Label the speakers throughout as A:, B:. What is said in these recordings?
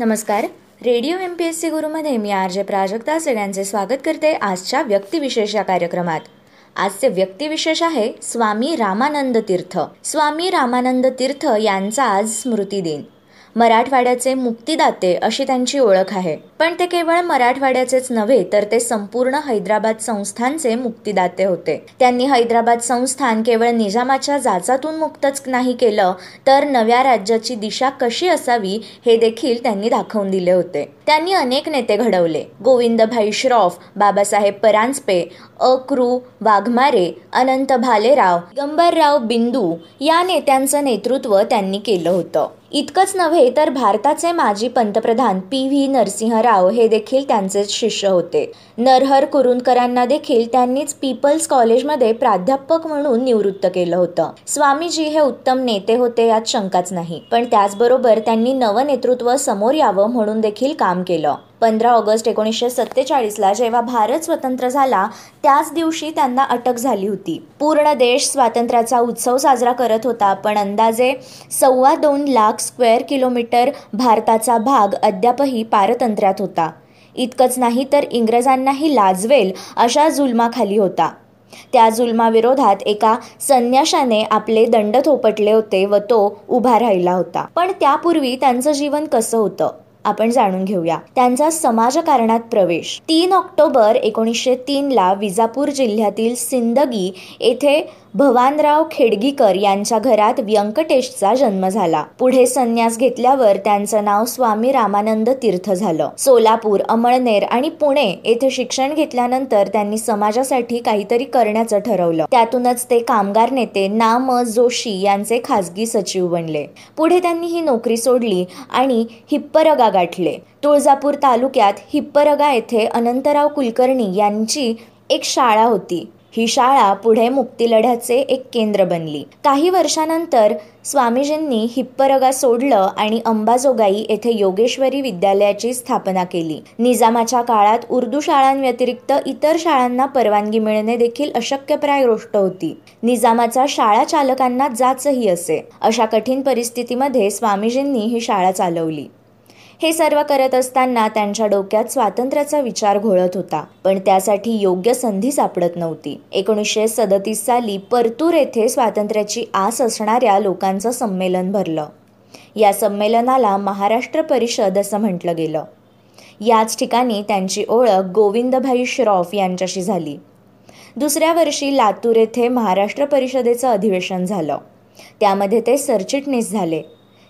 A: नमस्कार. Radio M P S C गुरुमध्ये मी R J Prajakta सगळ्यांचे स्वागत करते आजच्या व्यक्तिविशेष या कार्यक्रमात. आजचे व्यक्तिविशेष आहे स्वामी रामानंद तीर्थ. स्वामी रामानंद तीर्थ यांचा आज स्मृती दिन मराठवाड्याचे मुक्तिदाते अशी त्यांची ओळख आहे. पण ते केवळ मराठवाड्याचेच नव्हे तर ते संपूर्ण हैदराबाद संस्थानचे मुक्तिदाते होते. त्यांनी हैदराबाद संस्थान केवळ निजामाच्या जाचातून मुक्तच नाही केलं तर नव्या राज्याची दिशा कशी असावी हे देखील त्यांनी दाखवून दिले होते. त्यांनी अनेक नेते घडवले. गोविंदभाई श्रॉफ बाबासाहेब परांजपे अक्रू वाघमारे अनंत भालेराव गंबरराव बिंदू या नेत्यांचं नेतृत्व त्यांनी केलं होतं. इतकंच नव्हे तर भारताचे माजी पंतप्रधान पी व्ही नरसिंहराव हे देखील त्यांचेच शिष्य होते. नरहर कुरुंदकरांना देखील त्यांनीच पीपल्स कॉलेजमध्ये प्राध्यापक म्हणून निवृत्त केलं होतं. स्वामीजी हे उत्तम नेते होते यात शंकाच नाही पण त्याचबरोबर त्यांनी नवनेतृत्व समोर यावं म्हणून देखील काम केलं. पंधरा ऑगस्ट एकोणीसशे सत्तेचाळीसला जेव्हा भारत स्वतंत्र झाला त्याच दिवशी त्यांना अटक झाली होती. पूर्ण देश स्वातंत्र्याचा उत्सव साजरा करत होता पण अंदाजे सव्वा दोन लाख स्क्वेअर किलोमीटर भारताचा भाग अद्यापही पारतंत्र्यात होता. इतकंच नाही तर इंग्रजांनाही लाजवेल अशा जुलमाखाली होता. त्या जुलमाविरोधात एका संन्याशाने आपले दंड थोपटले होते व तो उभा राहिला होता. पण त्यापूर्वी त्यांचं जीवन कसं होतं? आपण जाणून घेऊया. त्यांचा समाजकारणात प्रवेश. तीन ऑक्टोबर एकोणीसशे तीनला विजापूर जिल्ह्यातील सिंदगी येथे भवानराव खेडगीकर यांच्या घरात व्यंकटेशचा जन्म झाला. पुढे संन्यास घेतल्यावर त्यांचं नाव स्वामी रामानंद तीर्थ झालं. सोलापूर अमळनेर आणि पुणे येथे शिक्षण घेतल्यानंतर त्यांनी समाजासाठी काहीतरी करण्याचं ठरवलं. त्यातूनच ते कामगार नेते नाम जोशी यांचे खासगी सचिव बनले. पुढे त्यांनी ही नोकरी सोडली आणि हिप्परगा गाठले. तुळजापूर तालुक्यात हिप्परगा येथे अनंतराव कुलकर्णी यांची एक शाळा होती. ही शाळा पुढे मुक्तीलढ्याचे एक केंद्र बनली. काही वर्षानंतर स्वामीजींनी हिप्परगा सोडलं आणि अंबाजोगाई येथे योगेश्वरी विद्यालयाची स्थापना केली. निजामाच्या काळात उर्दू शाळांव्यतिरिक्त इतर शाळांना परवानगी मिळणे देखील अशक्यप्राय गोष्ट होती. निजामाचा शाळा चालकांना जाचही असे. अशा कठीण परिस्थितीमध्ये स्वामीजींनी ही शाळा चालवली. हे सर्व करत असताना त्यांच्या डोक्यात स्वातंत्र्याचा विचार घोळत होता. पण त्यासाठी योग्य संधी सापडत नव्हती. एकोणीसशे सदतीस साली परतूर येथे स्वातंत्र्याची आस असणाऱ्या लोकांचं संमेलन भरलं. या संमेलनाला महाराष्ट्र परिषद असं म्हटलं गेलं. याच ठिकाणी त्यांची ओळख गोविंदभाई श्रॉफ यांच्याशी झाली. दुसऱ्या वर्षी लातूर येथे महाराष्ट्र परिषदेचं अधिवेशन झालं. त्यामध्ये ते सरचिटणीस झाले.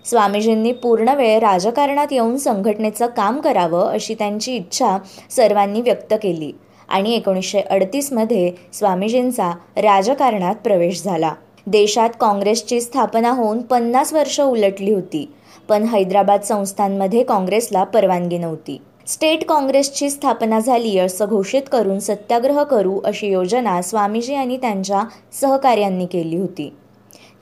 A: स्वामीजींनी पूर्ण वेळ राजकारणात येऊन संघटनेचं काम करावं अशी त्यांची इच्छा सर्वांनी व्यक्त केली. आणि एकोणीसशे अडतीसमध्ये स्वामीजींचा राजकारणात प्रवेश झाला. देशात काँग्रेसची स्थापना होऊन पन्नास वर्ष उलटली होती पण हैदराबाद संस्थांमध्ये काँग्रेसला परवानगी नव्हती. स्टेट काँग्रेसची स्थापना झाली असं घोषित करून सत्याग्रह करू अशी योजना स्वामीजी आणि त्यांच्या सहकार्यांनी केली होती.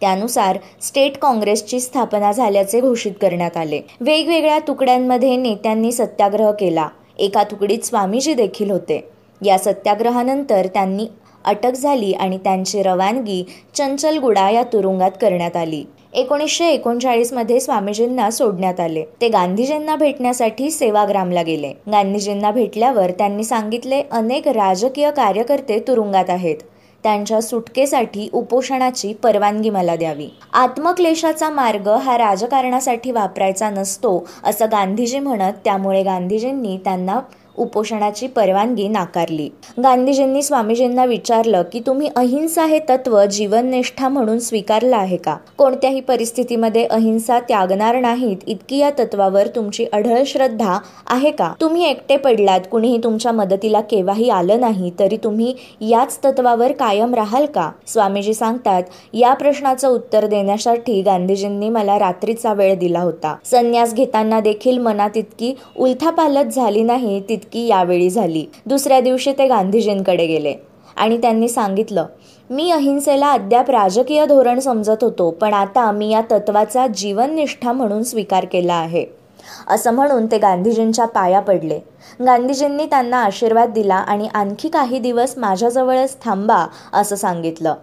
A: त्यानुसार स्टेट काँग्रेसची स्थापना झाल्याचे घोषित करण्यात आले. वेगवेगळ्या तुकड्यांमध्ये नेत्यांनी सत्याग्रह केला. एका तुकडीत स्वामीजी देखील होते. या सत्याग्रहानंतर त्यांनी अटक झाली आणि त्यांची रवानगी चंचलगुडा या तुरुंगात करण्यात आली. एकोणीसशे एकोणचाळीसमध्ये स्वामीजींना सोडण्यात आले. ते गांधीजींना भेटण्यासाठी सेवाग्रामला गेले. गांधीजींना भेटल्यावर त्यांनी सांगितले अनेक राजकीय कार्यकर्ते तुरुंगात आहेत. त्यांच्या सुटकेसाठी उपोषणाची परवानगी मला द्यावी. आत्मक्लेशाचा मार्ग हा राजकारणासाठी वापरायचा नसतो असं गांधीजी म्हणत त्यामुळे गांधीजींनी त्यांना उपोषणाची परवानगी नाकारली. गांधीजींनी स्वामीजींना विचारलं की तुम्ही अहिंसा हे तत्व जीवननिष्ठा म्हणून स्वीकारलं आहे का? कोणत्याही परिस्थितीमध्ये अहिंसा त्यागणार नाहीत इतकी या तत्वावर तुमची अढळ श्रद्धा आहे का? तुम्ही एकटे पडलात कुणीही तुमच्या मदतीला केव्हाही आलं नाही तरी तुम्ही याच तत्वावर कायम राहाल का? स्वामीजी सांगतात या प्रश्नाचं उत्तर देण्यासाठी गांधीजींनी मला रात्रीचा वेळ दिला होता. संन्यास घेताना देखील मनात इतकी उलथापालत झाली नाही तितकी की यावेळी झाली. दुसऱ्या दिवशी ते गांधीजींकडे गेले. आणि त्यांनी सांगितलं मी अहिंसेला अद्याप राजकीय धोरण समजत होतो पण आता मी या तत्वाचा जीवननिष्ठा म्हणून स्वीकार केला आहे. असं म्हणून ते गांधीजींच्या पाया पडले. गांधीजींनी त्यांना आशीर्वाद दिला आणि आणखी काही दिवस माझ्याजवळच थांबा असं सांगितलं.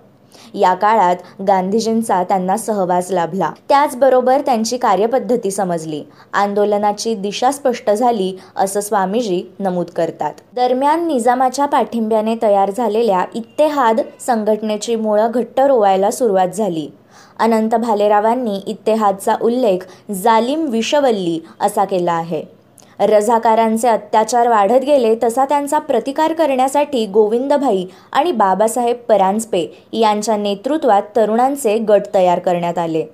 A: या काळात गांधीजींचा त्यांना सहवास लाभला. त्याचबरोबर त्यांची कार्यपद्धती समजली. आंदोलनाची दिशा स्पष्ट झाली असं स्वामीजी नमूद करतात. दरम्यान निजामाच्या पाठिंब्याने तयार झालेल्या इत्तेहाद संघटनेची मुळं घट्ट रोवायला सुरुवात झाली. अनंत भालेरावांनी इत्तेहादचा उल्लेख जालिम विषवल्ली असा केला आहे. रझाकारांचे अत्याचार वाढत गेले तसा त्यांचा प्रतिकार करण्यासाठी गोविंदभाई आणि बाबासाहेब परांजपे यांच्या नेतृत्वात तरुणांचे गट तयार करण्यात आले.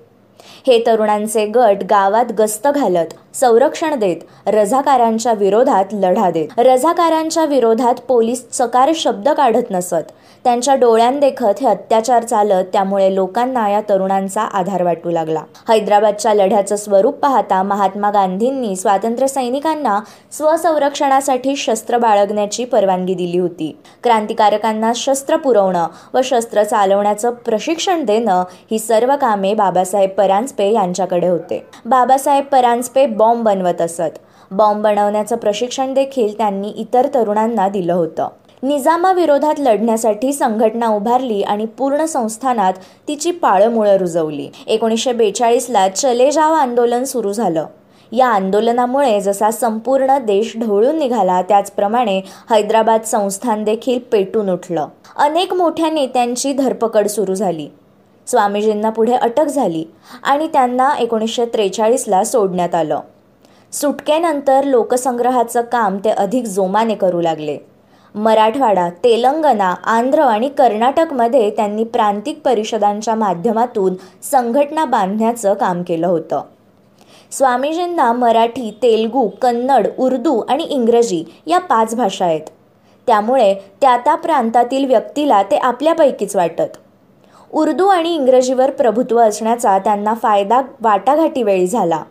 A: हे तरुणांचे गट गावात गस्त घालत संरक्षण देत रझाकारांच्या विरोधात लढा देत. रझाकारांच्या विरोधात पोलीस चकार शब्द काढत नसत. त्यांच्या डोळ्यांदेखत हे अत्याचार चालत त्यामुळे लोकांना या तरुणांचा आधार वाटू लागला. हैदराबादच्या लढ्याचं स्वरूप पाहता महात्मा गांधींनी स्वातंत्र्य सैनिकांना स्वसंरक्षणासाठी शस्त्र बाळगण्याची परवानगी दिली होती. क्रांतिकारकांना शस्त्र पुरवणं व शस्त्र चालवण्याचं प्रशिक्षण देणं ही सर्व कामे बाबासाहेब परांजपे यांच्याकडे होते. बाबासाहेब परांजपे बॉम्ब बनवत असत. बॉम्ब बनवण्याचं प्रशिक्षण देखील त्यांनी इतर तरुणांना दिलं होतं. निजामाविरोधात लढण्यासाठी संघटना उभारली आणि पूर्ण संस्थानात तिची पाळमुळं रुजवली. एकोणीसशे बेचाळीसला चले जाव आंदोलन सुरू झालं. या आंदोलनामुळे जसा संपूर्ण देश ढवळून निघाला त्याचप्रमाणे हैदराबाद संस्थान देखील पेटून उठलं. अनेक मोठ्या नेत्यांची धरपकड सुरू झाली. स्वामीजींना पुढे अटक झाली आणि त्यांना एकोणीसशे त्रेचाळीसला सोडण्यात आलं. सुटकेनंतर लोकसंग्रहाचं काम ते अधिक जोमाने करू लागले. मराठवाडा तेलंगणा आंध्र आणि कर्नाटकमध्ये त्यांनी प्रांतिक परिषदांच्या माध्यमातून संघटना बांधण्याचं काम केलं होतं. स्वामीजींना मराठी तेलगू कन्नड उर्दू आणि इंग्रजी या पाच भाषा आहेत. त्यामुळे त्या त्या प्रांतातील व्यक्तीला ते आपल्यापैकीच वाटत. उर्दू आणि इंग्रजीवर प्रभुत्व असण्याचा त्यांना फायदा वाटाघाटीवेळी झाला.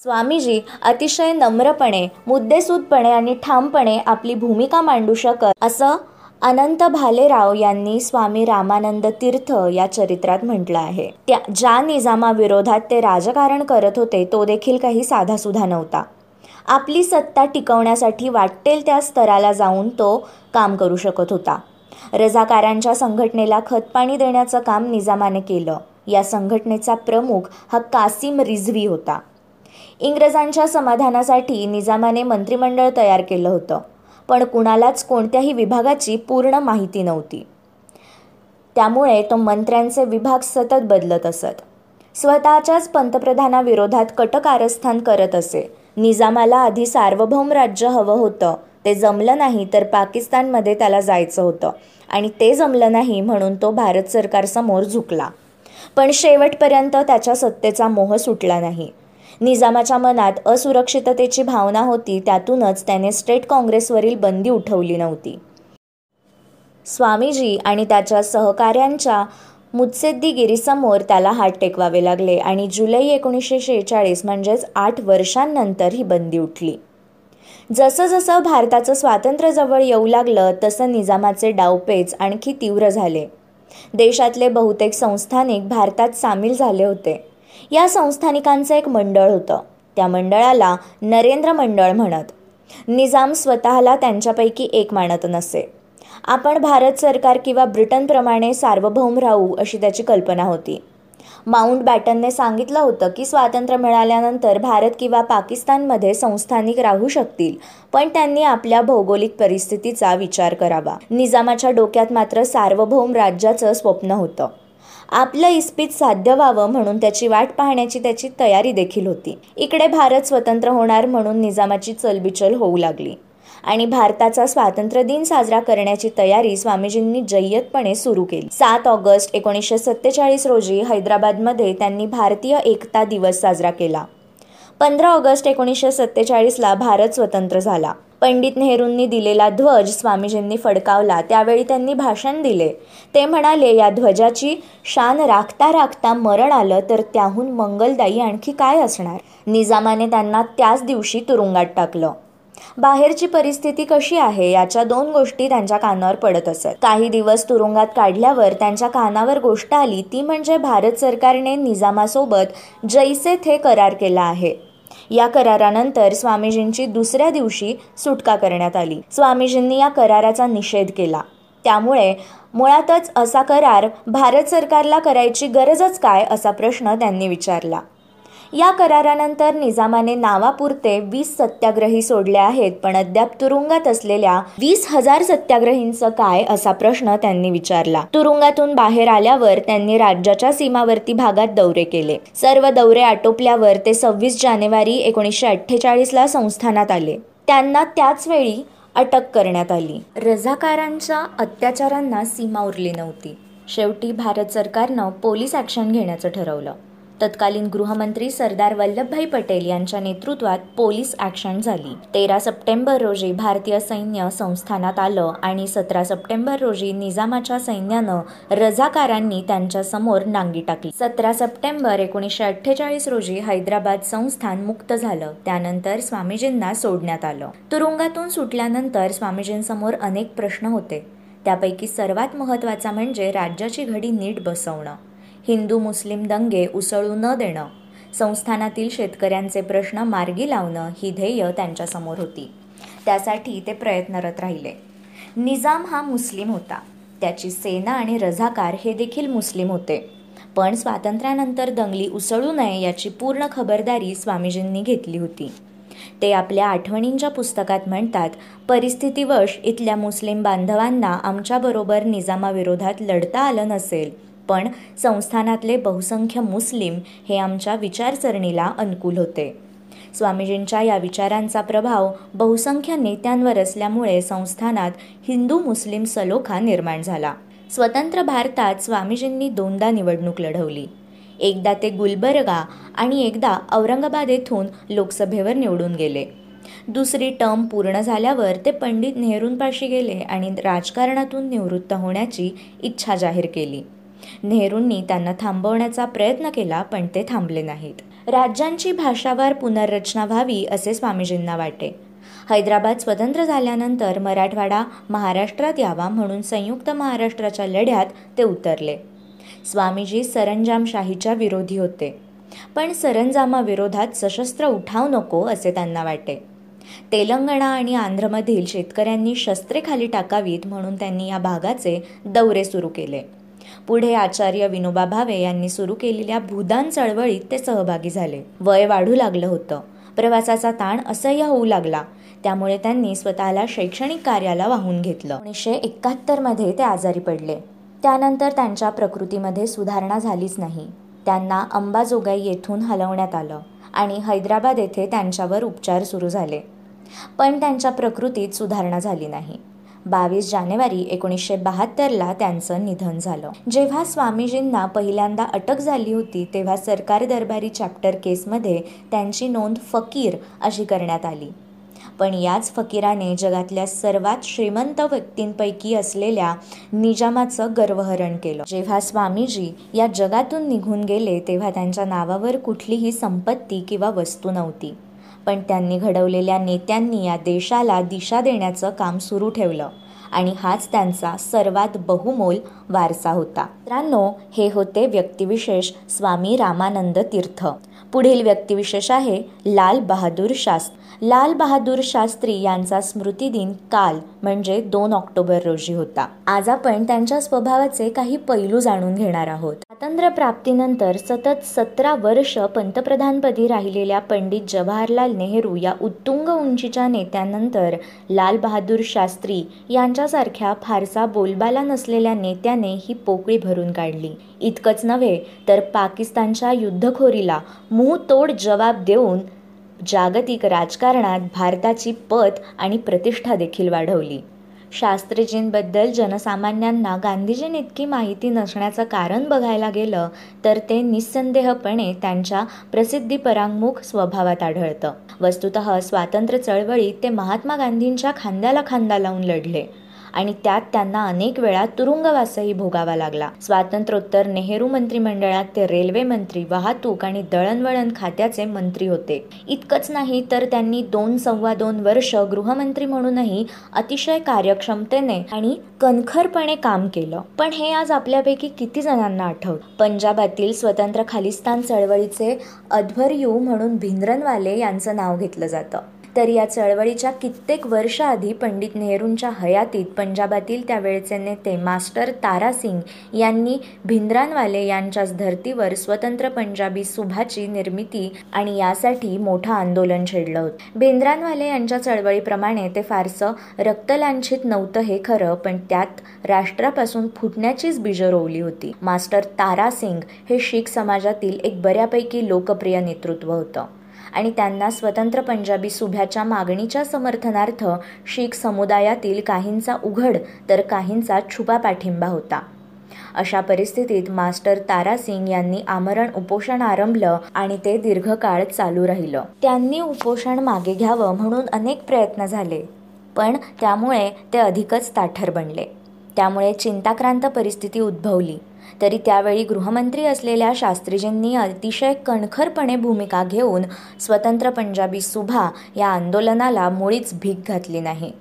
A: स्वामीजी अतिशय नम्रपणे मुद्देसूदपणे आणि ठामपणे आपली भूमिका मांडू शकत असं अनंत भालेराव यांनी स्वामी रामानंद तीर्थ या चरित्रात म्हटलं आहे. त्या ज्या निजामाविरोधात ते राजकारण करत होते तो देखील काही साधासुधा नव्हता. आपली सत्ता टिकवण्यासाठी वाटेल त्या स्तराला जाऊन तो काम करू शकत होता. रजाकारांच्या संघटनेला खतपाणी देण्याचं काम निजामाने केलं. या संघटनेचा प्रमुख हा कासिम रिझवी होता. इंग्रजांच्या समाधानासाठी निजामाने मंत्रिमंडळ तयार केलं होतं. पण कुणालाच कोणत्याही विभागाची पूर्ण माहिती नव्हती. त्यामुळे तो मंत्र्यांचे विभाग सतत बदलत असत. स्वतःच्याच पंतप्रधानाविरोधात कटकारस्थान करत असे. निजामाला आधी सार्वभौम राज्य हवं होतं. ते जमलं नाही तर पाकिस्तानमध्ये त्याला जायचं होतं. आणि ते जमलं नाही म्हणून तो भारत सरकारसमोर झुकला. पण शेवटपर्यंत त्याच्या सत्तेचा मोह सुटला नाही. निजामाच्या मनात असुरक्षिततेची भावना होती त्यातूनच त्याने स्टेट काँग्रेसवरील बंदी उठवली नव्हती. स्वामीजी आणि त्याच्या सहकाऱ्यांच्या मुत्सेद्दीगिरीसमोर त्याला हात टेकवावे लागले आणि जुलै एकोणीसशे शेहेचाळीस म्हणजेच आठ वर्षांनंतर ही बंदी उठली. जसं जसं भारताचं स्वातंत्र्य जवळ येऊ लागलं तसं निजामाचे डावपेच आणखी तीव्र झाले. देशातले बहुतेक संस्थानिक भारतात सामील झाले होते. या संस्थानिकांचं एक मंडळ होतं. त्या मंडळाला नरेंद्र मंडळ म्हणत. निजाम स्वतःला त्यांच्यापैकी एक मानत नसे. आपण भारत सरकार किंवा ब्रिटनप्रमाणे सार्वभौम राहू अशी त्याची कल्पना होती. माउंट बॅटनने सांगितलं होतं की स्वातंत्र्य मिळाल्यानंतर भारत किंवा पाकिस्तानमध्ये संस्थानिक राहू शकतील पण त्यांनी आपल्या भौगोलिक परिस्थितीचा विचार करावा. निजामाच्या डोक्यात मात्र सार्वभौम राज्याचं स्वप्न होतं. आपलं इस्पित साध्य व्हावं म्हणून त्याची वाट पाहण्याची त्याची तयारी देखील होती. इकडे भारत स्वतंत्र होणार म्हणून निजामाची चलबिचल होऊ लागली. आणि भारताचा स्वातंत्र्य दिन साजरा करण्याची तयारी स्वामीजींनी जय्यतपणे सुरू केली. सात ऑगस्ट एकोणीसशे सत्तेचाळीस रोजी हैदराबादमध्ये त्यांनी भारतीय एकता दिवस साजरा केला. पंधरा ऑगस्ट एकोणीसशे सत्तेचाळीसला भारत स्वतंत्र झाला. पंडित नेहरूंनी दिलेला ध्वज स्वामीजींनी फडकावला त्यावेळी त्यांनी भाषण दिले. ते म्हणाले या ध्वजाची शान राखता राखता मरण आलं तर त्याहून मंगलदायी आणखी काय असणार? निजामाने त्यांना त्याच दिवशी तुरुंगात टाकलं. बाहेरची परिस्थिती कशी आहे याच्या दोन गोष्टी त्यांच्या कानावर पडत असत. काही दिवस तुरुंगात काढल्यावर त्यांच्या कानावर गोष्ट आली ती म्हणजे भारत सरकारने निजामासोबत जैसे थे करार केला आहे. या करारानंतर स्वामीजींची दुसऱ्या दिवशी सुटका करण्यात आली. स्वामीजींनी या कराराचा निषेध केला. त्यामुळे मुळातच असा करार भारत सरकारला करायची गरजच काय असा प्रश्न त्यांनी विचारला. या करारानंतर निजामाने नावापुरते वीस सत्याग्रही सोडले आहेत पण अद्याप तुरुंगात असलेल्या वीस हजार सत्याग्रहींचं काय असा प्रश्न त्यांनी विचारला. तुरुंगातून बाहेर आल्यावर त्यांनी राज्याच्या सीमावर्ती भागात दौरे केले. सर्व दौरे आटोपल्यावर ते सव्वीस जानेवारी एकोणीसशे अठ्ठेचाळीसला संस्थानात आले. त्यांना त्याच वेळी अटक करण्यात आली. रझाकारांच्या अत्याचारांना सीमा उरली नव्हती. शेवटी भारत सरकारनं पोलीस ॲक्शन घेण्याचं ठरवलं. तत्कालीन गृहमंत्री सरदार वल्लभभाई पटेल यांच्या नेतृत्वात पोलीस ॲक्शन झाली. तेरा सप्टेंबर रोजी भारतीय सैन्य संस्थानात आलं आणि सतरा सप्टेंबर रोजी निजामाच्या सैन्यानं रजाकारांनी त्यांच्यासमोर नांगी टाकली. सतरा सप्टेंबर एकोणीसशे अठ्ठेचाळीस रोजी हैदराबाद संस्थान मुक्त झालं. त्यानंतर स्वामीजींना सोडण्यात आलं. तुरुंगातून सुटल्यानंतर स्वामीजींसमोर अनेक प्रश्न होते. त्यापैकी सर्वात महत्त्वाचा म्हणजे राज्याची घडी नीट बसवणं. हिंदू मुस्लिम दंगे उसळू न देणं. संस्थानातील शेतकऱ्यांचे प्रश्न मार्गी लावणं ही ध्येय त्यांच्यासमोर होती. त्यासाठी ते प्रयत्नरत राहिले. निजाम हा मुस्लिम होता. त्याची सेना आणि रझाकार हे देखील मुस्लिम होते. पण स्वातंत्र्यानंतर दंगली उसळू नये याची पूर्ण खबरदारी स्वामीजींनी घेतली होती. ते आपल्या आठवणींच्या पुस्तकात म्हणतात परिस्थितीवश इथल्या मुस्लिम बांधवांना आमच्याबरोबर निजामाविरोधात लढता आलं नसेल. पण संस्थानातले बहुसंख्य मुस्लिम हे आमच्या विचारसरणीला अनुकूल होते. स्वामीजींच्या या विचारांचा प्रभाव बहुसंख्य नेत्यांवर असल्यामुळे संस्थानात हिंदू मुस्लिम सलोखा निर्माण झाला. स्वतंत्र भारतात स्वामीजींनी दोनदा निवडणूक लढवली. एकदा ते गुलबर्गा आणि एकदा औरंगाबाद येथून लोकसभेवर निवडून गेले. दुसरी टर्म पूर्ण झाल्यावर ते पंडित नेहरूंपाशी गेले आणि राजकारणातून निवृत्त होण्याची इच्छा जाहीर केली. नेहरूंनी त्यांना थांबवण्याचा प्रयत्न केला पण ते थांबले नाहीत. राज्यांची भाषावार पुनर्रचना व्हावी असे स्वामीजींना वाटे. हैदराबाद स्वतंत्र झाल्यानंतर मराठवाडा महाराष्ट्रात यावा म्हणून संयुक्त महाराष्ट्राच्या लढ्यात ते उतरले. स्वामीजी सरंजामशाहीच्या विरोधी होते. पण सरंजामाविरोधात सशस्त्र उठाव नको असे त्यांना वाटे. तेलंगणा आणि आंध्रमधील शेतकऱ्यांनी शस्त्रे खाली टाकावीत म्हणून त्यांनी या भागाचे दौरे सुरू केले. पुढे आचार्य विनोबा भावे यांनी सुरू केलेल्या भूदान चळवळीत ते सहभागी झाले. वय वाढू लागलं होतं. प्रवासाचा ताण असह्य होऊ लागला. त्यामुळे त्यांनी स्वतःला शैक्षणिक कार्याला वाहून घेतलं. एकोणीसशे एकाहत्तरमध्ये ते आजारी पडले. त्यानंतर त्यांच्या प्रकृतीमध्ये सुधारणा झालीच नाही. त्यांना अंबाजोगाई येथून हलवण्यात आलं आणि हैदराबाद येथे त्यांच्यावर उपचार सुरू झाले. पण त्यांच्या प्रकृतीत सुधारणा झाली नाही. बावीस जानेवारी एकोणीसशे बहात्तरला त्यांचं निधन झालं. जेव्हा स्वामीजींना पहिल्यांदा अटक झाली होती तेव्हा सरकार दरबारी चॅप्टर केसमध्ये त्यांची नोंद फकीर अशी करण्यात आली. पण याच फकीराने जगातल्या सर्वात श्रीमंत व्यक्तींपैकी असलेल्या निजामाचं गर्वहरण केलं. जेव्हा स्वामीजी या जगातून निघून गेले तेव्हा त्यांच्या नावावर कुठलीही संपत्ती किंवा वस्तू नव्हती. पण त्यांनी घडवलेल्या नेत्यांनी या देशाला दिशा देण्याचं काम सुरू ठेवलं आणि हाच त्यांचा सर्वात बहुमोल वारसा होता. मित्रांनो हे होते व्यक्तिविशेष स्वामी रामानंद तीर्थ. पुढील व्यक्तिविशेष आहे लाल बहादूर शास्त्री. लाल बहादूर शास्त्री यांचा स्मृती दिन काल म्हणजे दोन ऑक्टोबर रोजी होता. आज आपण त्यांच्या स्वभावाचे काही पैलू जाणून घेणार आहोत. स्वातंत्र्य प्राप्तीनंतर सतत सतरा वर्ष पंतप्रधानपदी राहिलेल्या पंडित जवाहरलाल नेहरू या उत्तुंग उंचीच्या नेत्यानंतर लाल बहादूर शास्त्री यांच्यासारख्या फारसा बोलबाला नसलेल्या नेत्याने ही पोकळी भरून काढली. इतकंच नव्हे तर पाकिस्तानच्या युद्धखोरीला मुंह तोड जवाब देऊन जागतिक राजकारणात भारताची पत आणि प्रतिष्ठा देखील वाढवली. शास्त्रीजींबद्दल जनसामान्यांना गांधीजींइतकी माहिती नसण्याचं कारण बघायला गेलं तर ते निस्संदेहपणे त्यांच्या प्रसिद्धीपरांमुख स्वभावात आढळतं. वस्तुत स्वातंत्र्य चळवळीत ते महात्मा गांधींच्या खांद्याला खांदा लावून लढले. आणि त्यात त्यांना अनेक वेळा तुरुंगवासही भोगावा लागला. स्वातंत्र्योत्तर नेहरू मंत्रिमंडळात ते रेल्वे मंत्री वाहतूक आणि दळणवळण खात्याचे मंत्री होते. इतकंच नाही तर त्यांनी दोन सव्वा दोन वर्ष गृहमंत्री म्हणूनही अतिशय कार्यक्षमतेने आणि कणखरपणे काम केलं. पण हे आज आपल्यापैकी किती जणांना आठवत पंजाबातील स्वतंत्र खालिस्तान चळवळीचे अध्वर्यू म्हणून भिंद्रनवाले यांचं नाव घेतलं जातं. तर या चळवळीच्या कित्येक वर्षाआधी पंडित नेहरूंच्या हयातीत पंजाबातील त्यावेळचे नेते मास्टर तारासिंग यांनी भिंद्रानवाले यांच्याच धर्तीवर स्वतंत्र पंजाबी सुभाची निर्मिती आणि यासाठी मोठं आंदोलन छेडलं होतं. भिंद्रानवाले यांच्या चळवळीप्रमाणे ते फारसं रक्तलांछित नव्हतं हे खरं पण त्यात राष्ट्रापासून फुटण्याचीच बीजं रोवली होती. मास्टर तारासिंग हे शीख समाजातील एक बऱ्यापैकी लोकप्रिय नेतृत्व होतं. आणि त्यांना स्वतंत्र पंजाबी सुभ्याच्या मागणीच्या समर्थनार्थ शीख समुदायातील काहींचा उघड तर काहींचा छुपा पाठिंबा होता. अशा परिस्थितीत मास्टर तारासिंग यांनी आमरण उपोषण आरंभलं आणि ते दीर्घकाळ चालू राहिलं. त्यांनी उपोषण मागे घ्यावं म्हणून अनेक प्रयत्न झाले पण त्यामुळे ते अधिकच ताठर बनले. त्यामुळे चिंताक्रांत परिस्थिती उद्भवली. तरी त्यावेळी गृहमंत्री असलेल्या शास्त्रीजींनी अतिशय कणखरपणे भूमिका घेऊन स्वतंत्र पंजाबी सुभा या आंदोलनाला मुळीच भीक घातली नाही.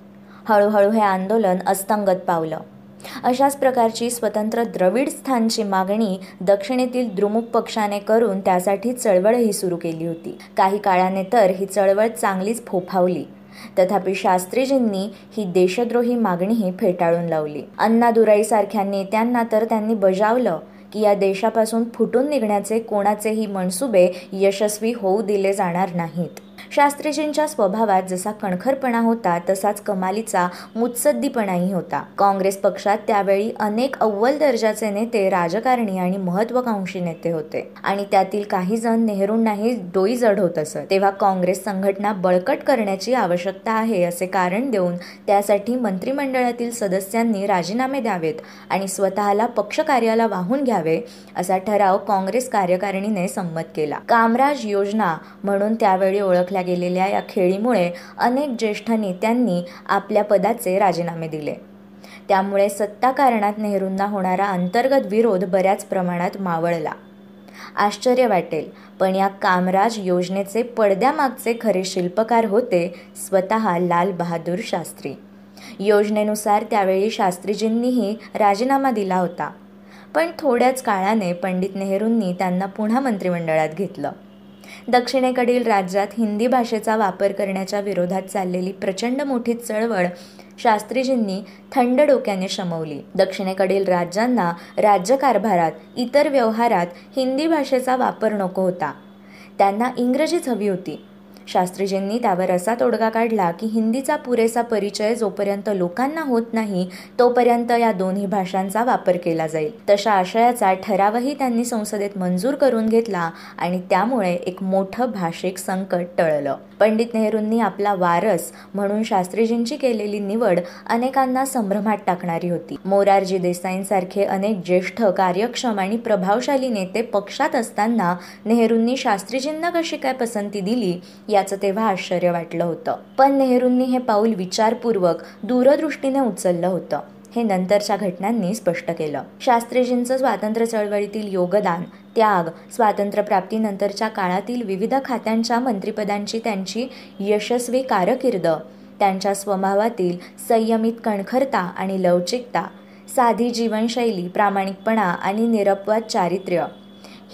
A: हळूहळू हे आंदोलन अस्तंगत पावलं. अशाच प्रकारची स्वतंत्र द्रविड स्थानची मागणी दक्षिणेतील द्रुमुक पक्षाने करून त्यासाठी चळवळही सुरू केली होती. काही काळाने तर ही चळवळ चांगलीच फोफावली. तथापि शास्त्रीजींनी ही देशद्रोही मागणीही फेटाळून लावली. अण्णादुराईसारख्या नेत्यांना तर त्यांनी बजावलं की या देशापासून फुटून निघण्याचे कोणाचेही मनसुबे यशस्वी होऊ दिले जाणार नाहीत. शास्त्रीजींच्या स्वभावात जसा कणखरपणा होता तसाच कमालीचा मुत्सद्दीपणाही होता. काँग्रेस पक्षात त्यावेळी अनेक अव्वल दर्जाचे नेते राजकारणी आणि महत्वाकांक्षी नेते होते. आणि त्यातील काही जण नेहरूंनाही डोई जड होत असत. तेव्हा काँग्रेस संघटना बळकट करण्याची आवश्यकता आहे असे कारण देऊन त्यासाठी मंत्रिमंडळातील सदस्यांनी राजीनामे द्यावेत आणि स्वतःला पक्ष कार्याला वाहून घ्यावे असा ठराव काँग्रेस कार्यकारिणीने संमत केला. कामराज योजना म्हणून त्यावेळी ओळखल्या गेलेल्या या खेळीमुळे अनेक ज्येष्ठ नेत्यांनी आपल्या पदाचे राजीनामे दिले. त्यामुळे सत्ताकारणात नेहरूंना होणारा अंतर्गत विरोध बऱ्याच प्रमाणात मावळला. आश्चर्य वाटेल पण या कामराज योजनेचे पडद्यामागचे खरे शिल्पकार होते स्वतः लाल बहादूर शास्त्री. योजनेनुसार त्यावेळी शास्त्रीजींनीही राजीनामा दिला होता. पण थोड्याच काळाने पंडित नेहरूंनी त्यांना पुन्हा मंत्रिमंडळात घेतलं. दक्षिणेकडील राज्यात हिंदी भाषेचा वापर करण्याच्या विरोधात चाललेली प्रचंड मोठी चळवळ शास्त्रीजींनी थंड डोक्याने शमवली. दक्षिणेकडील राज्यांना राज्यकारभारात इतर व्यवहारात हिंदी भाषेचा वापर नको होता. त्यांना इंग्रजीच हवी होती. शास्त्रीजींनी त्यावर असा तोडगा काढला की हिंदीचा पुरेसा परिचय जोपर्यंत लोकांना होत नाही तोपर्यंत या दोन्ही भाषांचा वापर केला जाईल. तशा आशयाचा ठरावही त्यांनी संसदेत मंजूर करून घेतला आणि त्यामुळे एक मोठं भाषिक संकट टळलं. पंडित नेहरूंनी आपला वारस म्हणून शास्त्रीजींची केलेली निवड अनेकांना संभ्रमात टाकणारी होती. मोरारजी देसाईंसारखे अनेक ज्येष्ठ कार्यक्षम आणि प्रभावशाली नेते पक्षात असताना नेहरूंनी शास्त्रीजींना कशी काय पसंती दिली याचं तेव्हा आश्चर्य वाटलं होतं. पण नेहरूंनी हे पाऊल विचारपूर्वक दूरदृष्टीने उचललं होतं. हे नंतरच्या घटनांनी स्पष्ट केलं. शास्त्रीजींचं स्वातंत्र्य चळवळीतील योगदान त्याग स्वातंत्र्यप्राप्तीनंतरच्या काळातील विविध खात्यांच्या मंत्रिपदांची त्यांची यशस्वी कारकीर्द त्यांच्या स्वभावातील संयमित कणखरता आणि लवचिकता साधी जीवनशैली प्रामाणिकपणा आणि निरपवाद चारित्र्य.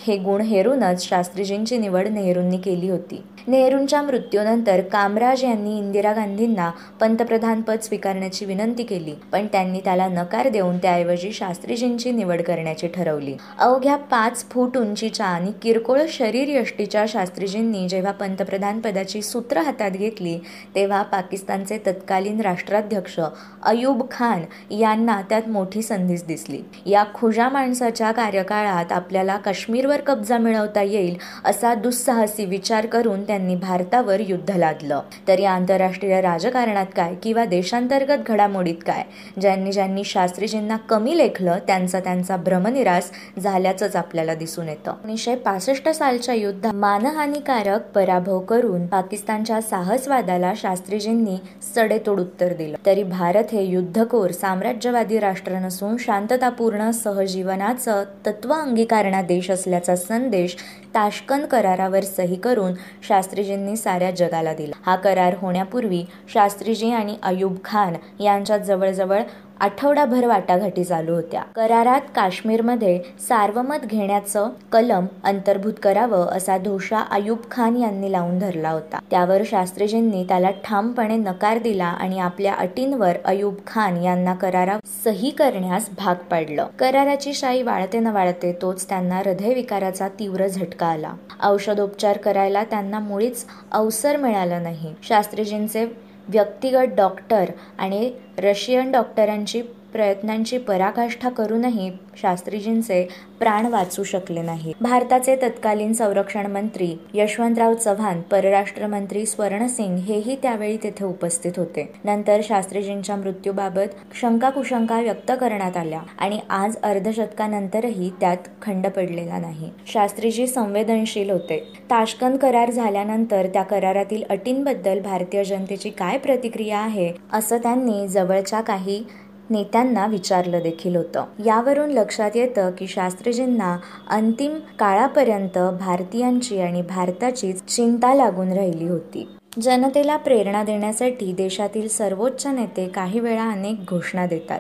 A: हे गुण हेरूनच शास्त्रीजींची निवड नेहरूंनी केली होती. नेहरूंच्या मृत्यूनंतर कामराज यांनी इंदिरा गांधींना पंतप्रधानपद स्वीकारण्याची विनंती केली. पण त्यांनी त्याला नकार देऊन त्याऐवजी शास्त्रीजींची निवड करण्याची ठरवली. अवघ्या पाच फूट उंचीच्या आणि किरकोळ शरीर यष्टीच्या शास्त्रीजींनी जेव्हा पंतप्रधान पदाची सूत्र हातात घेतली तेव्हा पाकिस्तानचे तत्कालीन राष्ट्राध्यक्ष अयूब खान यांना त्यात मोठी संधीच दिसली. या खुजा माणसाच्या कार्यकाळात आपल्याला काश्मीरवर कब्जा मिळवता येईल असा दुस्साहसी विचार करून त्यांनी भारतावर युद्ध लादलं. तर या आंतरराष्ट्रीय राजकारणात काय किंवा देशांतर्गत घडामोडीत काय? ज्यांनी ज्यांनी शास्त्रीजींना कमी लेखलं त्यांचा त्यांचा भ्रमनिरास झाल्याचंच आपल्याला दिसून येतं. एकोणीसशे पासष्ट सालच्या युद्धात मानहानिकारक पराभव करून पाकिस्तानच्या साहसवादाला शास्त्रीजींनी सडेतोड उत्तर दिलं. तरी भारत हे युद्धकोर साम्राज्यवादी राष्ट्र नसून शांततापूर्ण सहजीवनाचं तत्व अंगीकारणा देश असल्याचा संदेश ताशकंद करारावर सही करून शास्त्रीजींनी साऱ्या जगाला दिला. हा करार होण्यापूर्वी शास्त्रीजी आणि अयूब खान यांच्यात जवळजवळ आठवडाभर वाटाघाटी चालू होत्या. करारात काश्मीरमध्ये सार्वमत घेण्याचं कलम अंतर्भूत करावं असा धोषा अयुब खान यांनी लावून धरला होता. त्यावर शास्त्रीजींनी त्याला ठामपणे नकार दिला आणि आपल्या अटींवर अयुब खान यांना करारा सही करण्यास भाग पाडलं. कराराची शाई वाळते न वाळते तोच त्यांना हृदयविकाराचा तीव्र झटका आला. औषधोपचार करायला त्यांना मुळीच अवसर मिळाला नाही. शास्त्रीजींचे व्यक्तिगत डॉक्टर आणि रशियन डॉक्टरांची प्रयत्नांची पराकाष्ठा करूनही शास्त्रीजींचे प्राण वाचू शकले नाही. भारताचे तत्कालीन संरक्षण मंत्री यशवंतराव चव्हाण परराष्ट्र मंत्री स्वर्णसिंग हेही त्यावेळी तेथे उपस्थित होते. नंतर शास्त्रीजींच्या मृत्यूबाबत शंका कुशंका व्यक्त करण्यात आल्या आणि आज अर्धशतकानंतरही त्यात खंड पडलेला नाही. शास्त्रीजी संवेदनशील होते. ताशकंद करार झाल्यानंतर त्या करारातील अटींबद्दल भारतीय जनतेची काय प्रतिक्रिया आहे असं त्यांनी जवळच्या काही नेत्यांना विचारलं देखील होतं. यावरून लक्षात येतं की शास्त्रीजींना अंतिम काळापर्यंत भारतीयांची आणि भारताचीच चिंता लागून राहिली होती. जनतेला प्रेरणा देण्यासाठी देशातील सर्वोच्च नेते काही वेळा अनेक घोषणा देतात.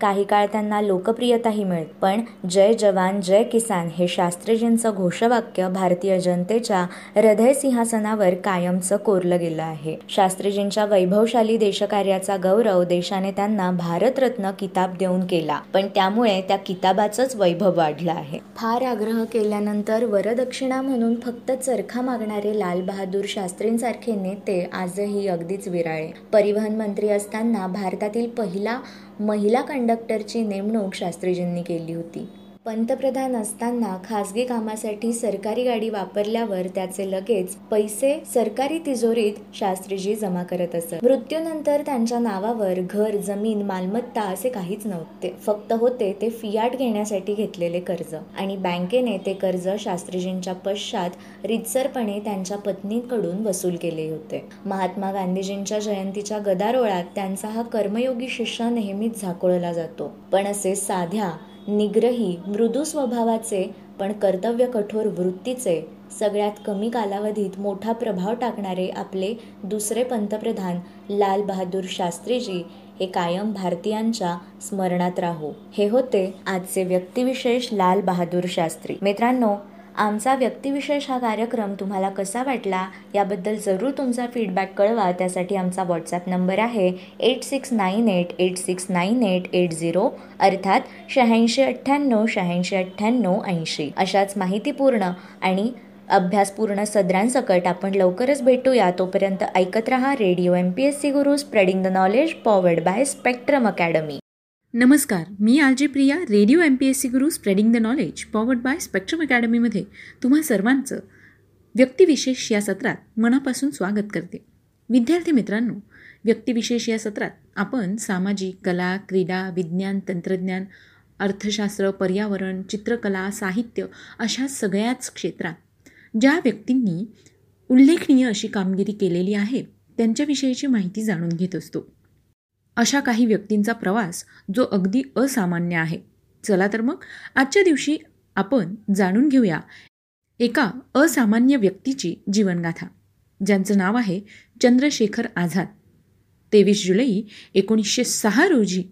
A: काही काळ त्यांना लोकप्रियताही मिळत पण जय जवान जय किसान हे शास्त्रीजींचं घोषवाक्य भारतीय जनतेच्या हृदय सिंहासनावर कायमचं कोरलं गेलं आहे. शास्त्रीजींच्या वैभवशाली देशकार्याचा गौरव देशाने त्यांना भारतरत्न किताब देऊन केला पण त्यामुळे त्या किताबाचंच वैभव वाढलं आहे. फार आग्रह केल्यानंतर वरदक्षिणा म्हणून फक्त चरखा मागणारे लालबहादूर शास्त्रींसारखे नेते आजही अगदीच विराळे. परिवहन मंत्री असताना भारतातील पहिला महिला कंडक्टरची नेमणूक शास्त्रीजींनी केली होती. पंतप्रधान असताना खासगी कामासाठी सरकारी गाडी वापरल्यावर त्याचे लगेच पैसे सरकारी तिजोरीत शास्त्रीजी जमा करत असत. मृत्यूनंतर त्यांच्या नावावर घर जमीन मालमत्ता असे काहीच नव्हते. फक्त होते ते फियाट घेण्यासाठी घेतलेले कर्ज. आणि बँकेने ते कर्ज शास्त्रीजींच्या पश्चात रितसरपणे त्यांच्या पत्नीकडून वसूल केले होते. महात्मा गांधीजींच्या जयंतीच्या गदारोळात त्यांचा हा कर्मयोगी शिष्य नेहमीच झाकोळला जातो. पण असे साध्या निग्रही मृदू स्वभावाचे पण कर्तव्य कठोर वृत्तीचे सगळ्यात कमी कालावधीत मोठा प्रभाव टाकणारे आपले दुसरे पंतप्रधान लाल बहादूर शास्त्रीजी हे कायम भारतीयांच्या स्मरणात राहो. हे होते आजचे व्यक्तिविशेष लाल बहादूर शास्त्री. मित्रांनो आमचा व्यक्तिविशेष हा कार्यक्रम तुम्हाला कसा वाटला याबद्दल जरूर तुमचा फीडबॅक कळवा. त्यासाठी आमचा व्हॉट्सॲप नंबर आहे eight six nine eight eight six nine eight eight zero अर्थात शहाऐंशी अठ्ठ्याण्णव शहाऐंशी अठ्ठ्याण्णव ऐंशी. अशाच माहितीपूर्ण आणि अभ्यासपूर्ण सदरांसकट आपण लवकरच भेटूया. तोपर्यंत ऐकत रहा radio M P S C Guru spreading the knowledge powered by Spectrum Academy
B: नमस्कार मी RJ Priya radio M P S C Guru spreading the knowledge powered by Spectrum अकॅडमीमध्ये तुम्हा सर्वांचं व्यक्तिविशेष या सत्रात मनापासून स्वागत करते. विद्यार्थी मित्रांनो व्यक्तिविशेष या सत्रात आपण सामाजिक कला क्रीडा विज्ञान तंत्रज्ञान अर्थशास्त्र पर्यावरण चित्रकला साहित्य अशा सगळ्याच क्षेत्रात ज्या व्यक्तींनी उल्लेखनीय अशी कामगिरी केलेली आहे त्यांच्याविषयीची माहिती जाणून घेत असतो. अशा काही व्यक्तींचा प्रवास जो अगदी असामान्य आहे. चला तर मग आजच्या दिवशी आपण जाणून घेऊया एका असामान्य व्यक्तीची जीवनगाथा ज्यांचं नाव आहे चंद्रशेखर आझाद. तेवीस जुलै एकोणीसशे सहा रोजी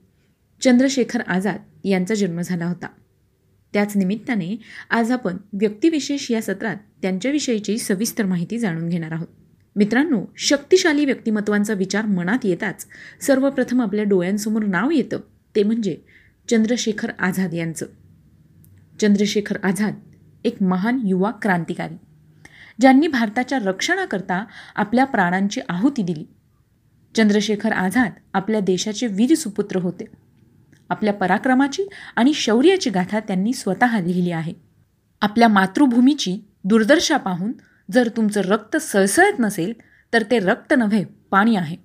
B: चंद्रशेखर आझाद यांचा जन्म झाला होता. त्याच निमित्ताने आज आपण व्यक्तिविशेष या सत्रात त्यांच्याविषयीची सविस्तर माहिती जाणून घेणार आहोत. मित्रांनो शक्तिशाली व्यक्तिमत्वांचा विचार मनात येताच सर्वप्रथम आपल्या डोळ्यांसमोर नाव येतं. ते म्हणजे चंद्रशेखर आझाद यांचं. चंद्रशेखर आझाद एक महान युवा क्रांतिकारी ज्यांनी भारताच्या रक्षणाकरता आपल्या प्राणांची आहुती दिली. चंद्रशेखर आझाद आपल्या देशाचे वीर सुपुत्र होते. आपल्या पराक्रमाची आणि शौर्याची गाथा त्यांनी स्वतः लिहिली आहे. आपल्या मातृभूमीची दुर्दशा पाहून जर तुमचं रक्त सळसळत नसेल तर ते रक्त नव्हे पाणी आहे.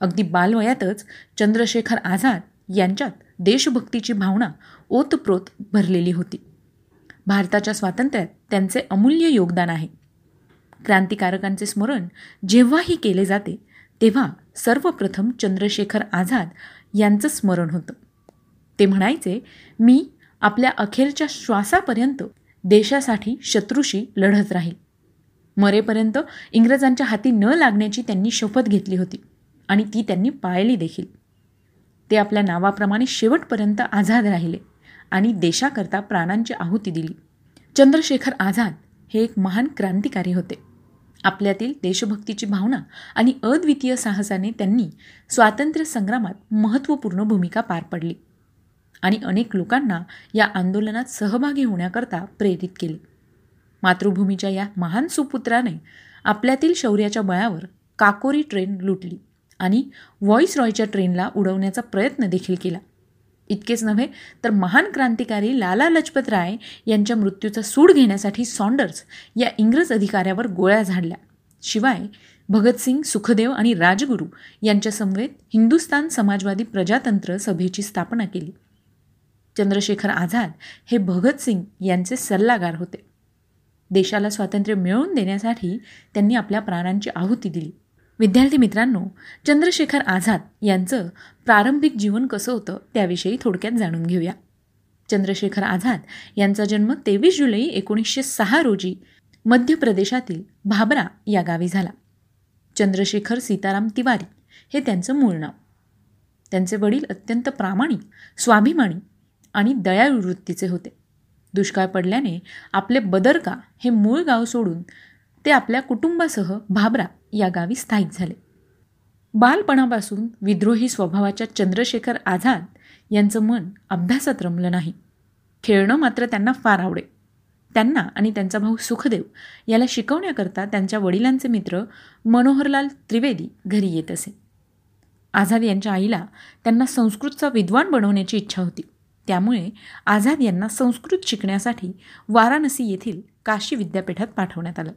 B: अगदी बालवयातच चंद्रशेखर आझाद यांच्यात देशभक्तीची भावना ओतप्रोत भरलेली होती. भारताच्या स्वातंत्र्यात त्यांचे अमूल्य योगदान आहे. क्रांतिकारकांचे स्मरण जेव्हाही केले जाते तेव्हा सर्वप्रथम चंद्रशेखर आझाद यांचं स्मरण होतं. ते म्हणायचे मी आपल्या अखेरच्या श्वासापर्यंत देशासाठी शत्रूशी लढत राहील. मरेपर्यंत इंग्रजांच्या हाती न लागण्याची त्यांनी शपथ घेतली होती आणि ती त्यांनी पाळली देखील. ते आपल्या नावाप्रमाणे शेवटपर्यंत आझाद राहिले आणि देशाकरता प्राणांची आहुती दिली. चंद्रशेखर आझाद हे एक महान क्रांतिकारी होते. आपल्यातील देशभक्तीची भावना आणि अद्वितीय साहसाने त्यांनी स्वातंत्र्य संग्रामात महत्त्वपूर्ण भूमिका पार पडली आणि अनेक लोकांना या आंदोलनात सहभागी होण्याकरता प्रेरित केले. मातृभूमीच्या या महान सुपुत्राने आपल्यातील शौर्याच्या बळावर काकोरी ट्रेन लुटली आणि व्हॉइस रॉयच्या ट्रेनला उडवण्याचा प्रयत्न देखील केला. इतकेच नव्हे तर महान क्रांतिकारी लाला लजपत राय यांच्या मृत्यूचा सूड घेण्यासाठी सॉन्डर्स या इंग्रज अधिकाऱ्यावर गोळ्या झाडल्या. शिवाय भगतसिंग सुखदेव आणि राजगुरू यांच्यासमवेत हिंदुस्थान हिंदुस्तान समाजवादी प्रजातंत्र सभेची स्थापना केली. चंद्रशेखर आझाद हे भगतसिंग यांचे सल्लागार होते. देशाला स्वातंत्र्य मिळवून देण्यासाठी त्यांनी आपल्या प्राणांची आहुती दिली. विद्यार्थी मित्रांनो चंद्रशेखर आझाद यांचं प्रारंभिक जीवन कसं होतं त्याविषयी थोडक्यात जाणून घेऊया. चंद्रशेखर आझाद यांचा जन्म तेवीस जुलै एकोणीसशे सहा रोजी मध्य प्रदेशातील भाबरा या गावी झाला. चंद्रशेखर सीताराम तिवारी हे त्यांचं मूळ नाव. त्यांचे वडील अत्यंत प्रामाणिक स्वाभिमानी आणि दयाळू वृत्तीचे होते. दुष्काळ पडल्याने आपले बदरका हे मूळ गाव सोडून ते आपल्या कुटुंबासह भाबरा या गावी स्थायिक झाले. बालपणापासून विद्रोही स्वभावाच्या चंद्रशेखर आझाद यांचं मन अभ्यासात रमलं नाही. खेळणं मात्र त्यांना फार आवडे. त्यांना आणि त्यांचा भाऊ सुखदेव याला शिकवण्याकरता त्यांच्या वडिलांचे मित्र मनोहरलाल त्रिवेदी घरी येत असे. आझाद यांच्या आईला त्यांना संस्कृतचा विद्वान बनवण्याची इच्छा होती. त्यामुळे आझाद यांना संस्कृत शिकण्यासाठी वाराणसी येथील काशी विद्यापीठात पाठवण्यात आलं.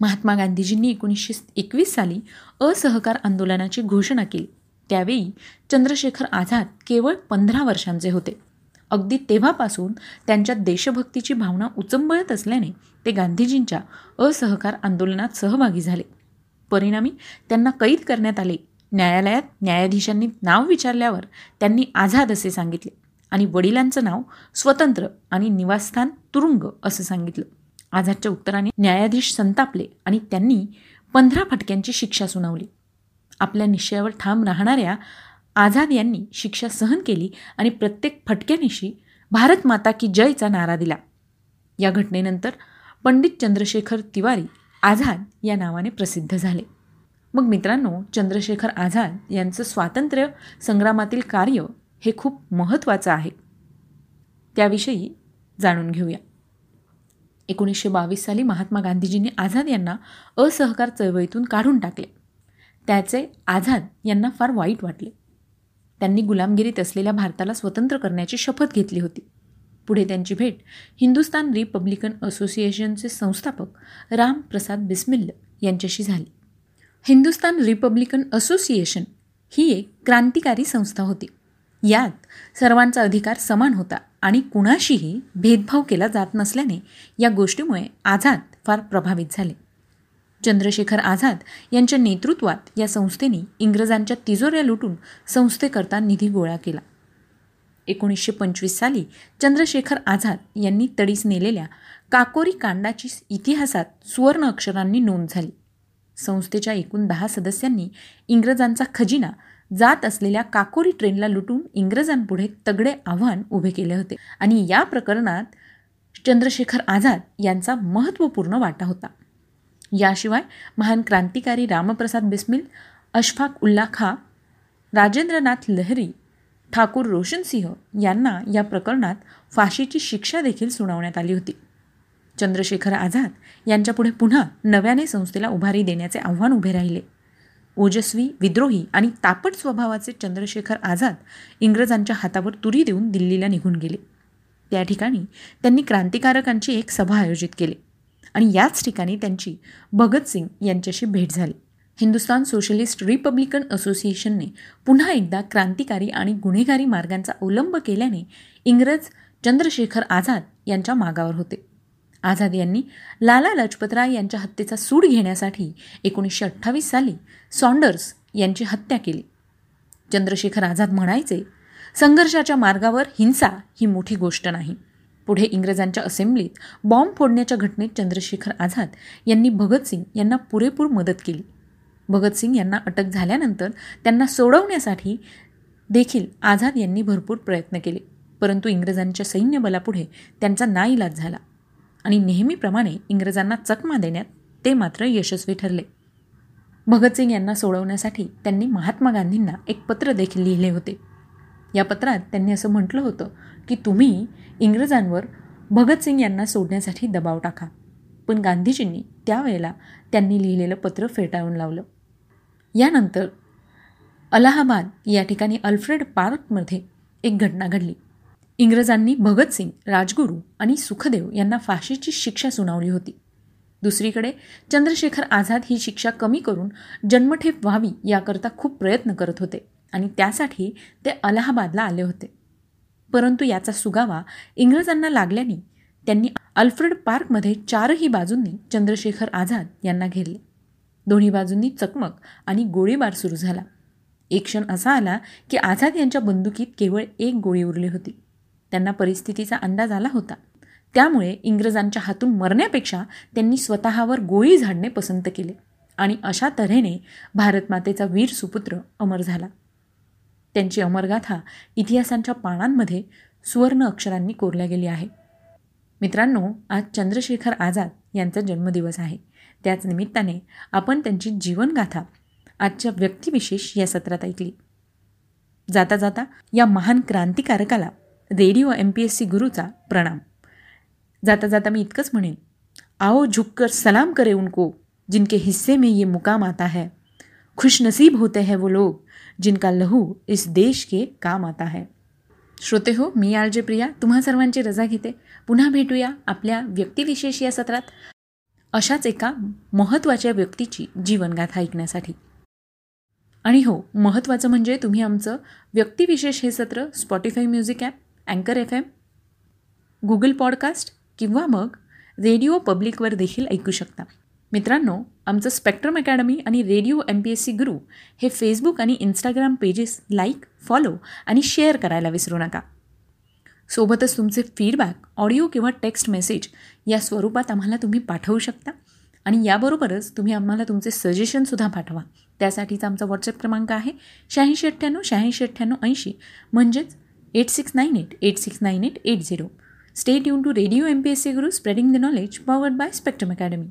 B: महात्मा गांधीजींनी एकोणीसशे एकवीस साली असहकार आंदोलनाची घोषणा केली. त्यावेळी चंद्रशेखर आझाद केवळ पंधरा वर्षांचे होते. अगदी तेव्हापासून त्यांच्या देशभक्तीची भावना उचंबळत असल्याने ते गांधीजींच्या असहकार आंदोलनात सहभागी झाले. परिणामी त्यांना कैद करण्यात आले. न्यायालयात न्यायाधीशांनी नाव विचारल्यावर त्यांनी आझाद असे सांगितले. आणि वडिलांचं नाव स्वतंत्र आणि निवासस्थान तुरुंग असं सांगितलं. आझादच्या उत्तराने न्यायाधीश संतापले आणि त्यांनी पंधरा फटक्यांची शिक्षा सुनावली. आपल्या निश्चयावर ठाम राहणाऱ्या आझाद यांनी शिक्षा सहन केली आणि प्रत्येक फटक्यानिशी भारत माता की जयचा नारा दिला. या घटनेनंतर पंडित चंद्रशेखर तिवारी आझाद या नावाने प्रसिद्ध झाले. मग मित्रांनो चंद्रशेखर आझाद यांचं स्वातंत्र्य संग्रामातील कार्य हे खूप महत्त्वाचं आहे. त्याविषयी जाणून घेऊया. एकोणीसशे बावीस साली महात्मा गांधीजींनी आझाद यांना असहकार चळवळीतून काढून टाकले. त्याचे आझाद यांना फार वाईट वाटले. त्यांनी गुलामगिरीत असलेल्या भारताला स्वतंत्र करण्याची शपथ घेतली होती. पुढे त्यांची भेट हिंदुस्तान रिपब्लिकन असोसिएशनचे संस्थापक रामप्रसाद बिस्मिल्ल यांच्याशी झाली. हिंदुस्तान रिपब्लिकन असोसिएशन ही एक क्रांतिकारी संस्था होती. यात सर्वांचा अधिकार समान होता आणि कुणाशीही भेदभाव केला जात नसल्याने या गोष्टीमुळे आझाद फार प्रभावित झाले. चंद्रशेखर आझाद यांच्या नेतृत्वात या संस्थेने इंग्रजांच्या तिजोऱ्या लुटून संस्थेकरता निधी गोळा केला. एकोणीसशे पंचवीस साली चंद्रशेखर आझाद यांनी तडीस नेलेल्या काकोरी कांडाची इतिहासात सुवर्ण अक्षरांनी नोंद झाली. संस्थेच्या एकूण दहा सदस्यांनी इंग्रजांचा खजिना जात असलेल्या काकोरी ट्रेनला लुटून इंग्रजांपुढे तगडे आव्हान उभे केले होते. आणि या प्रकरणात चंद्रशेखर आझाद यांचा महत्त्वपूर्ण वाटा होता. याशिवाय महान क्रांतिकारी रामप्रसाद बिस्मिल अशफाक उल्ला खा राजेंद्रनाथ लहरी ठाकूर रोशनसिंह यांना या प्रकरणात फाशीची शिक्षा देखील सुनावण्यात आली होती. चंद्रशेखर आझाद यांच्यापुढे पुन्हा नव्याने संस्थेला उभारी देण्याचे आव्हान उभे राहिले. ओजस्वी विद्रोही आणि तापट स्वभावाचे चंद्रशेखर आझाद इंग्रजांच्या हातावर तुरी देऊन दिल्लीला निघून गेले. त्या ठिकाणी त्यांनी क्रांतिकारकांची एक सभा आयोजित केली आणि याच ठिकाणी त्यांची भगतसिंग यांच्याशी भेट झाली. हिंदुस्तान सोशलिस्ट रिपब्लिकन असोसिएशनने पुन्हा एकदा क्रांतिकारी आणि गुन्हेगारी मार्गांचा अवलंब केल्याने इंग्रज चंद्रशेखर आझाद यांच्या मागावर होते. आझाद यांनी लाला लजपतराय यांच्या हत्येचा सूड घेण्यासाठी एकोणीसशे अठ्ठावीस साली सॉन्डर्स यांची हत्या केली. चंद्रशेखर आझाद म्हणायचे संघर्षाच्या मार्गावर हिंसा ही मोठी गोष्ट नाही. पुढे इंग्रजांच्या असेंब्लीत बॉम्ब फोडण्याच्या घटनेत चंद्रशेखर आझाद यांनी भगतसिंग यांना पुरेपूर मदत केली. भगतसिंग यांना अटक झाल्यानंतर त्यांना सोडवण्यासाठी देखील आझाद यांनी भरपूर प्रयत्न केले परंतु इंग्रजांच्या सैन्यबलापुढे त्यांचा नाईलाज झाला. आणि नेहमीप्रमाणे इंग्रजांना चकमा देण्यात ते मात्र यशस्वी ठरले. भगतसिंग यांना सोडवण्यासाठी त्यांनी महात्मा गांधींना एक पत्र देखील लिहिले होते. या पत्रात त्यांनी असं म्हटलं होतं की तुम्ही इंग्रजांवर भगतसिंग यांना सोडण्यासाठी दबाव टाका. पण गांधीजींनी त्यावेळेला त्यांनी लिहिलेलं पत्र फेटाळून लावलं. यानंतर अलाहाबाद या ठिकाणी अल्फ्रेड पार्कमध्ये एक घटना घडली. इंग्रजांनी भगतसिंग राजगुरू आणि सुखदेव यांना फाशीची शिक्षा सुनावली होती. दुसरीकडे चंद्रशेखर आझाद ही शिक्षा कमी करून जन्मठेप व्हावी याकरता खूप प्रयत्न करत होते आणि त्यासाठी ते अलाहाबादला आले होते. परंतु याचा सुगावा इंग्रजांना लागल्याने त्यांनी अल्फ्रेड पार्कमध्ये चारही बाजूंनी चंद्रशेखर आझाद यांना घेरले. दोन्ही बाजूंनी चकमक आणि गोळीबार सुरू झाला. एक क्षण असा आला की आझाद यांच्या बंदुकीत केवळ एक गोळी उरली होती. त्यांना परिस्थितीचा अंदाज आला होता. त्यामुळे इंग्रजांच्या हातून मरण्यापेक्षा त्यांनी स्वतःवर गोळी झाडणे पसंत केले आणि अशा तऱ्हेने भारतमातेचा वीर सुपुत्र अमर झाला. त्यांची अमरगाथा इतिहासांच्या पानांमध्ये सुवर्ण अक्षरांनी कोरल्या गेली आहे. मित्रांनो आज चंद्रशेखर आझाद यांचा जन्मदिवस आहे. त्याच निमित्ताने आपण त्यांची जीवनगाथा आजच्या व्यक्तिविशेष या सत्रात ऐकली. जाता जाता या महान क्रांतिकारकाला radio M P S C गुरुचा प्रणाम. जाता जाता मी इतकंच म्हणेन आओ झुककर सलाम करे उनको जिनके हिस्से में ये मुकाम आता है. खुश नसीब होते हैं वो लोग जिनका लहू इस देश के काम आता है. श्रोते हो मी आर जे प्रिया तुम्हा सर्वांची रजा घेते. पुन्हा भेटूया आपल्या व्यक्तिविशेष या सत्रात. अशाच एका महत्त्वाच्या व्यक्तीची जीवनगाथा ऐकण्यासाठी. आणि हो महत्त्वाचं म्हणजे तुम्ही आमचं व्यक्तिविशेष हे सत्र स्पॉटीफाय म्युझिक ॲप अँकर एफ एम गुगल पॉडकास्ट किंवा मग रेडिओ पब्लिकवर देखील ऐकू शकता. मित्रांनो आमचं स्पेक्ट्रम अकॅडमी आणि radio M P S C Guru हे फेसबुक आणि इंस्टाग्राम पेजेस लाईक फॉलो आणि शेअर करायला विसरू नका. सोबतच तुमचे फीडबॅक ऑडिओ किंवा टेक्स्ट मेसेज या स्वरूपात आम्हाला तुम्ही पाठवू शकता आणि याबरोबरच तुम्ही आम्हाला तुमचे सजेशनसुद्धा पाठवा. त्यासाठीचा आमचा व्हॉट्सअप क्रमांक आहे शहाऐंशी अठ्ठ्याण्णव शहाऐंशी अठ्ठ्याण्णव ऐंशी. म्हणजेच 8698 869880. Stay tuned to Radio MPSC Guru spreading the knowledge powered by Spectrum Academy.